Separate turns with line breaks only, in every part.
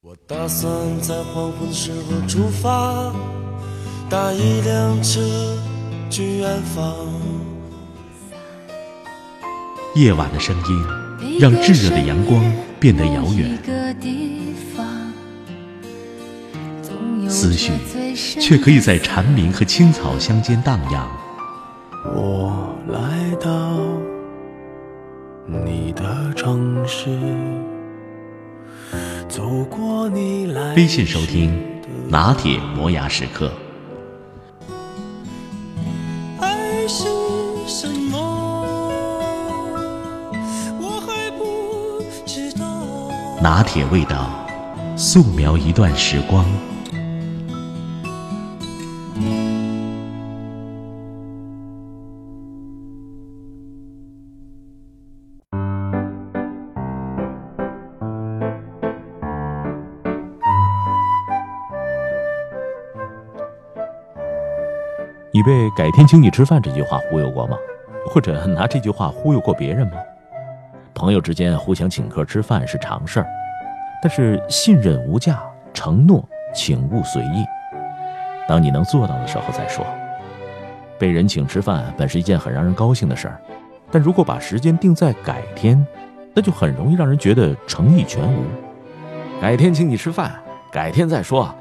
我打算在黄昏时候出发，搭一辆车去远方。
夜晚的声音让炙热的阳光变得遥远，思绪却可以在蝉鸣和青草乡间荡漾。
我来到你的城市。走过你来
微信收听拿铁磨牙时刻。
爱是什么？我还不知道。
拿铁味道，素描一段时光。
你被“改天请你吃饭”这句话忽悠过吗？或者拿这句话忽悠过别人吗？朋友之间互相请客吃饭是常事儿，但是信任无价，承诺请勿随意。当你能做到的时候再说。被人请吃饭本是一件很让人高兴的事儿，但如果把时间定在改天，那就很容易让人觉得诚意全无。改天请你吃饭，改天再说，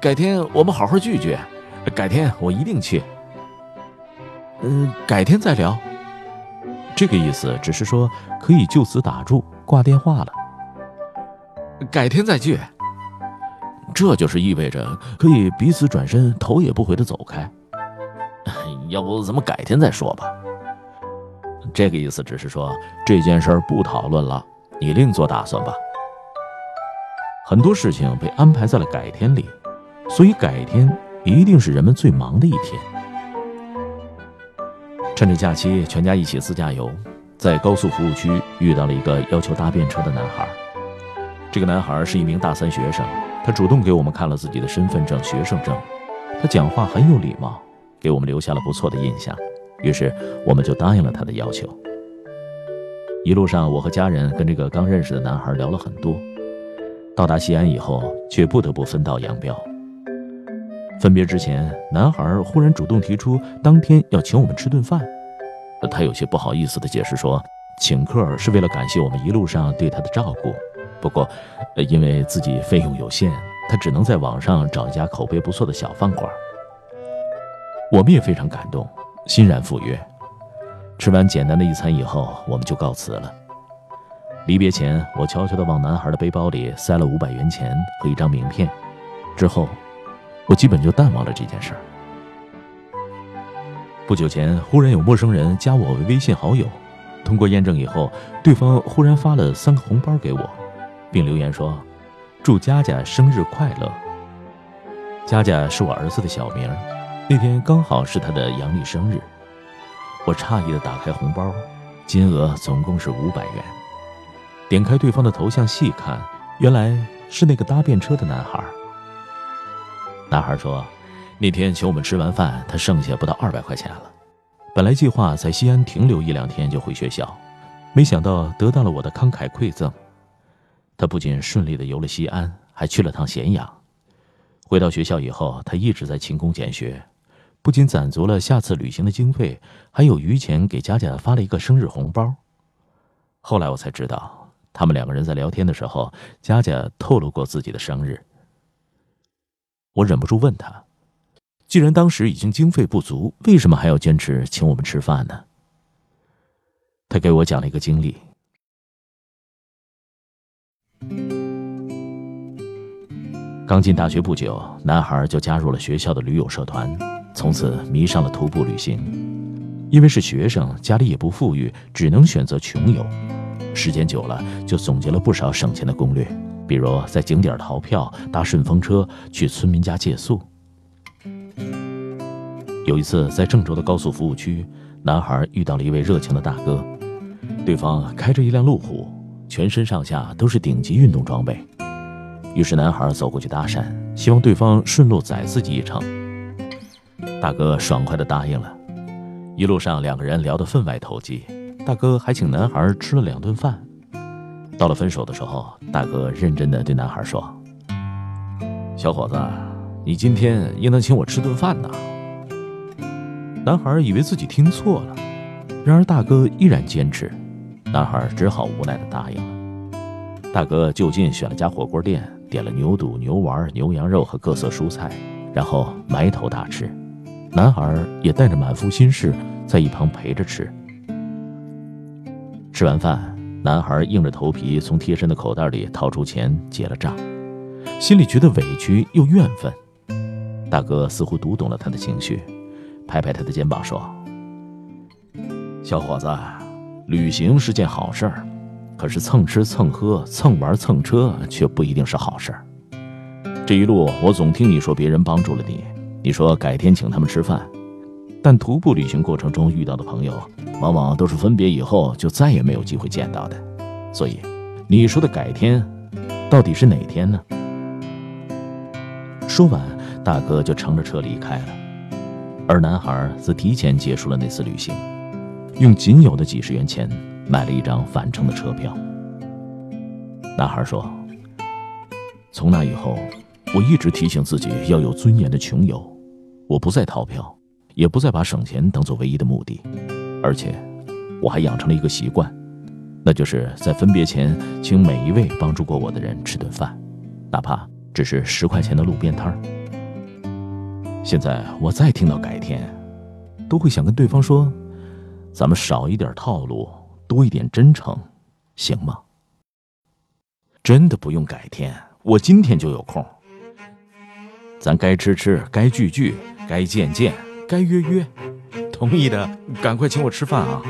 改天我们好好聚聚，改天我一定去。嗯，改天再聊。这个意思只是说可以就此打住，挂电话了。改天再聚。这就是意味着可以彼此转身，头也不回的走开。要不咱们改天再说吧。这个意思只是说这件事儿不讨论了，你另做打算吧。很多事情被安排在了改天里，所以改天一定是人们最忙的一天。趁着假期，全家一起自驾游，在高速服务区遇到了一个要求搭便车的男孩。这个男孩是一名大三学生，他主动给我们看了自己的身份证、学生证。他讲话很有礼貌，给我们留下了不错的印象。于是我们就答应了他的要求。一路上，我和家人跟这个刚认识的男孩聊了很多。到达西安以后，却不得不分道扬镳。分别之前，男孩忽然主动提出当天要请我们吃顿饭。他有些不好意思地解释说，请客是为了感谢我们一路上对他的照顾。不过，因为自己费用有限，他只能在网上找一家口碑不错的小饭馆。我们也非常感动，欣然赴约。吃完简单的一餐以后，我们就告辞了。离别前，我悄悄地往男孩的背包里塞了五百元钱和一张名片。之后。我基本就淡忘了这件事儿。不久前，忽然有陌生人加我为微信好友，通过验证以后，对方忽然发了三个红包给我，并留言说：“祝佳佳生日快乐。”佳佳是我儿子的小名，那天刚好是他的阳历生日。我诧异的打开红包，金额总共是五百元。点开对方的头像细看，原来是那个搭便车的男孩。男孩说：“那天请我们吃完饭，他剩下不到二百块钱了。本来计划在西安停留一两天就回学校，没想到得到了我的慷慨馈赠。他不仅顺利的游了西安，还去了趟咸阳。回到学校以后，他一直在勤工俭学，不仅攒足了下次旅行的经费，还有余钱给佳佳发了一个生日红包。后来我才知道，他们两个人在聊天的时候，佳佳透露过自己的生日。”我忍不住问他：“既然当时已经经费不足，为什么还要坚持请我们吃饭呢？”他给我讲了一个经历。刚进大学不久，男孩就加入了学校的驴友社团，从此迷上了徒步旅行。因为是学生，家里也不富裕，只能选择穷游。时间久了，就总结了不少省钱的攻略。比如在景点逃票、搭顺风车去村民家借宿。有一次在郑州的高速服务区，男孩遇到了一位热情的大哥，对方开着一辆路虎，全身上下都是顶级运动装备。于是男孩走过去搭讪，希望对方顺路载自己一程。大哥爽快地答应了。一路上两个人聊得分外投机，大哥还请男孩吃了两顿饭。到了分手的时候，大哥认真的对男孩说：“小伙子，你今天应当请我吃顿饭呢。男孩以为自己听错了，然而大哥依然坚持，男孩只好无奈的答应了。大哥就近选了家火锅店，点了牛肚、牛丸、牛羊肉和各色蔬菜，然后埋头大吃。男孩也带着满腹心事，在一旁陪着吃。吃完饭，男孩硬着头皮从贴身的口袋里掏出钱结了账，心里觉得委屈又怨愤。大哥似乎读懂了他的情绪，拍拍他的肩膀说：“小伙子，旅行是件好事儿，可是蹭吃蹭喝蹭玩蹭车却不一定是好事儿。这一路我总听你说别人帮助了你。”你说改天请他们吃饭，但徒步旅行过程中遇到的朋友，往往都是分别以后就再也没有机会见到的。所以，你说的改天，到底是哪天呢？说完，大哥就乘着车离开了，而男孩则提前结束了那次旅行，用仅有的几十元钱买了一张返程的车票。男孩说：“从那以后，我一直提醒自己要有尊严的穷游。”我不再逃票，也不再把省钱当做唯一的目的，而且我还养成了一个习惯，那就是在分别前请每一位帮助过我的人吃顿饭，哪怕只是十块钱的路边摊儿。现在我再听到改天，都会想跟对方说：“咱们少一点套路，多一点真诚，行吗？”真的不用改天，我今天就有空。咱该吃吃，该聚聚。该见见，该约约，同意的赶快请我吃饭啊！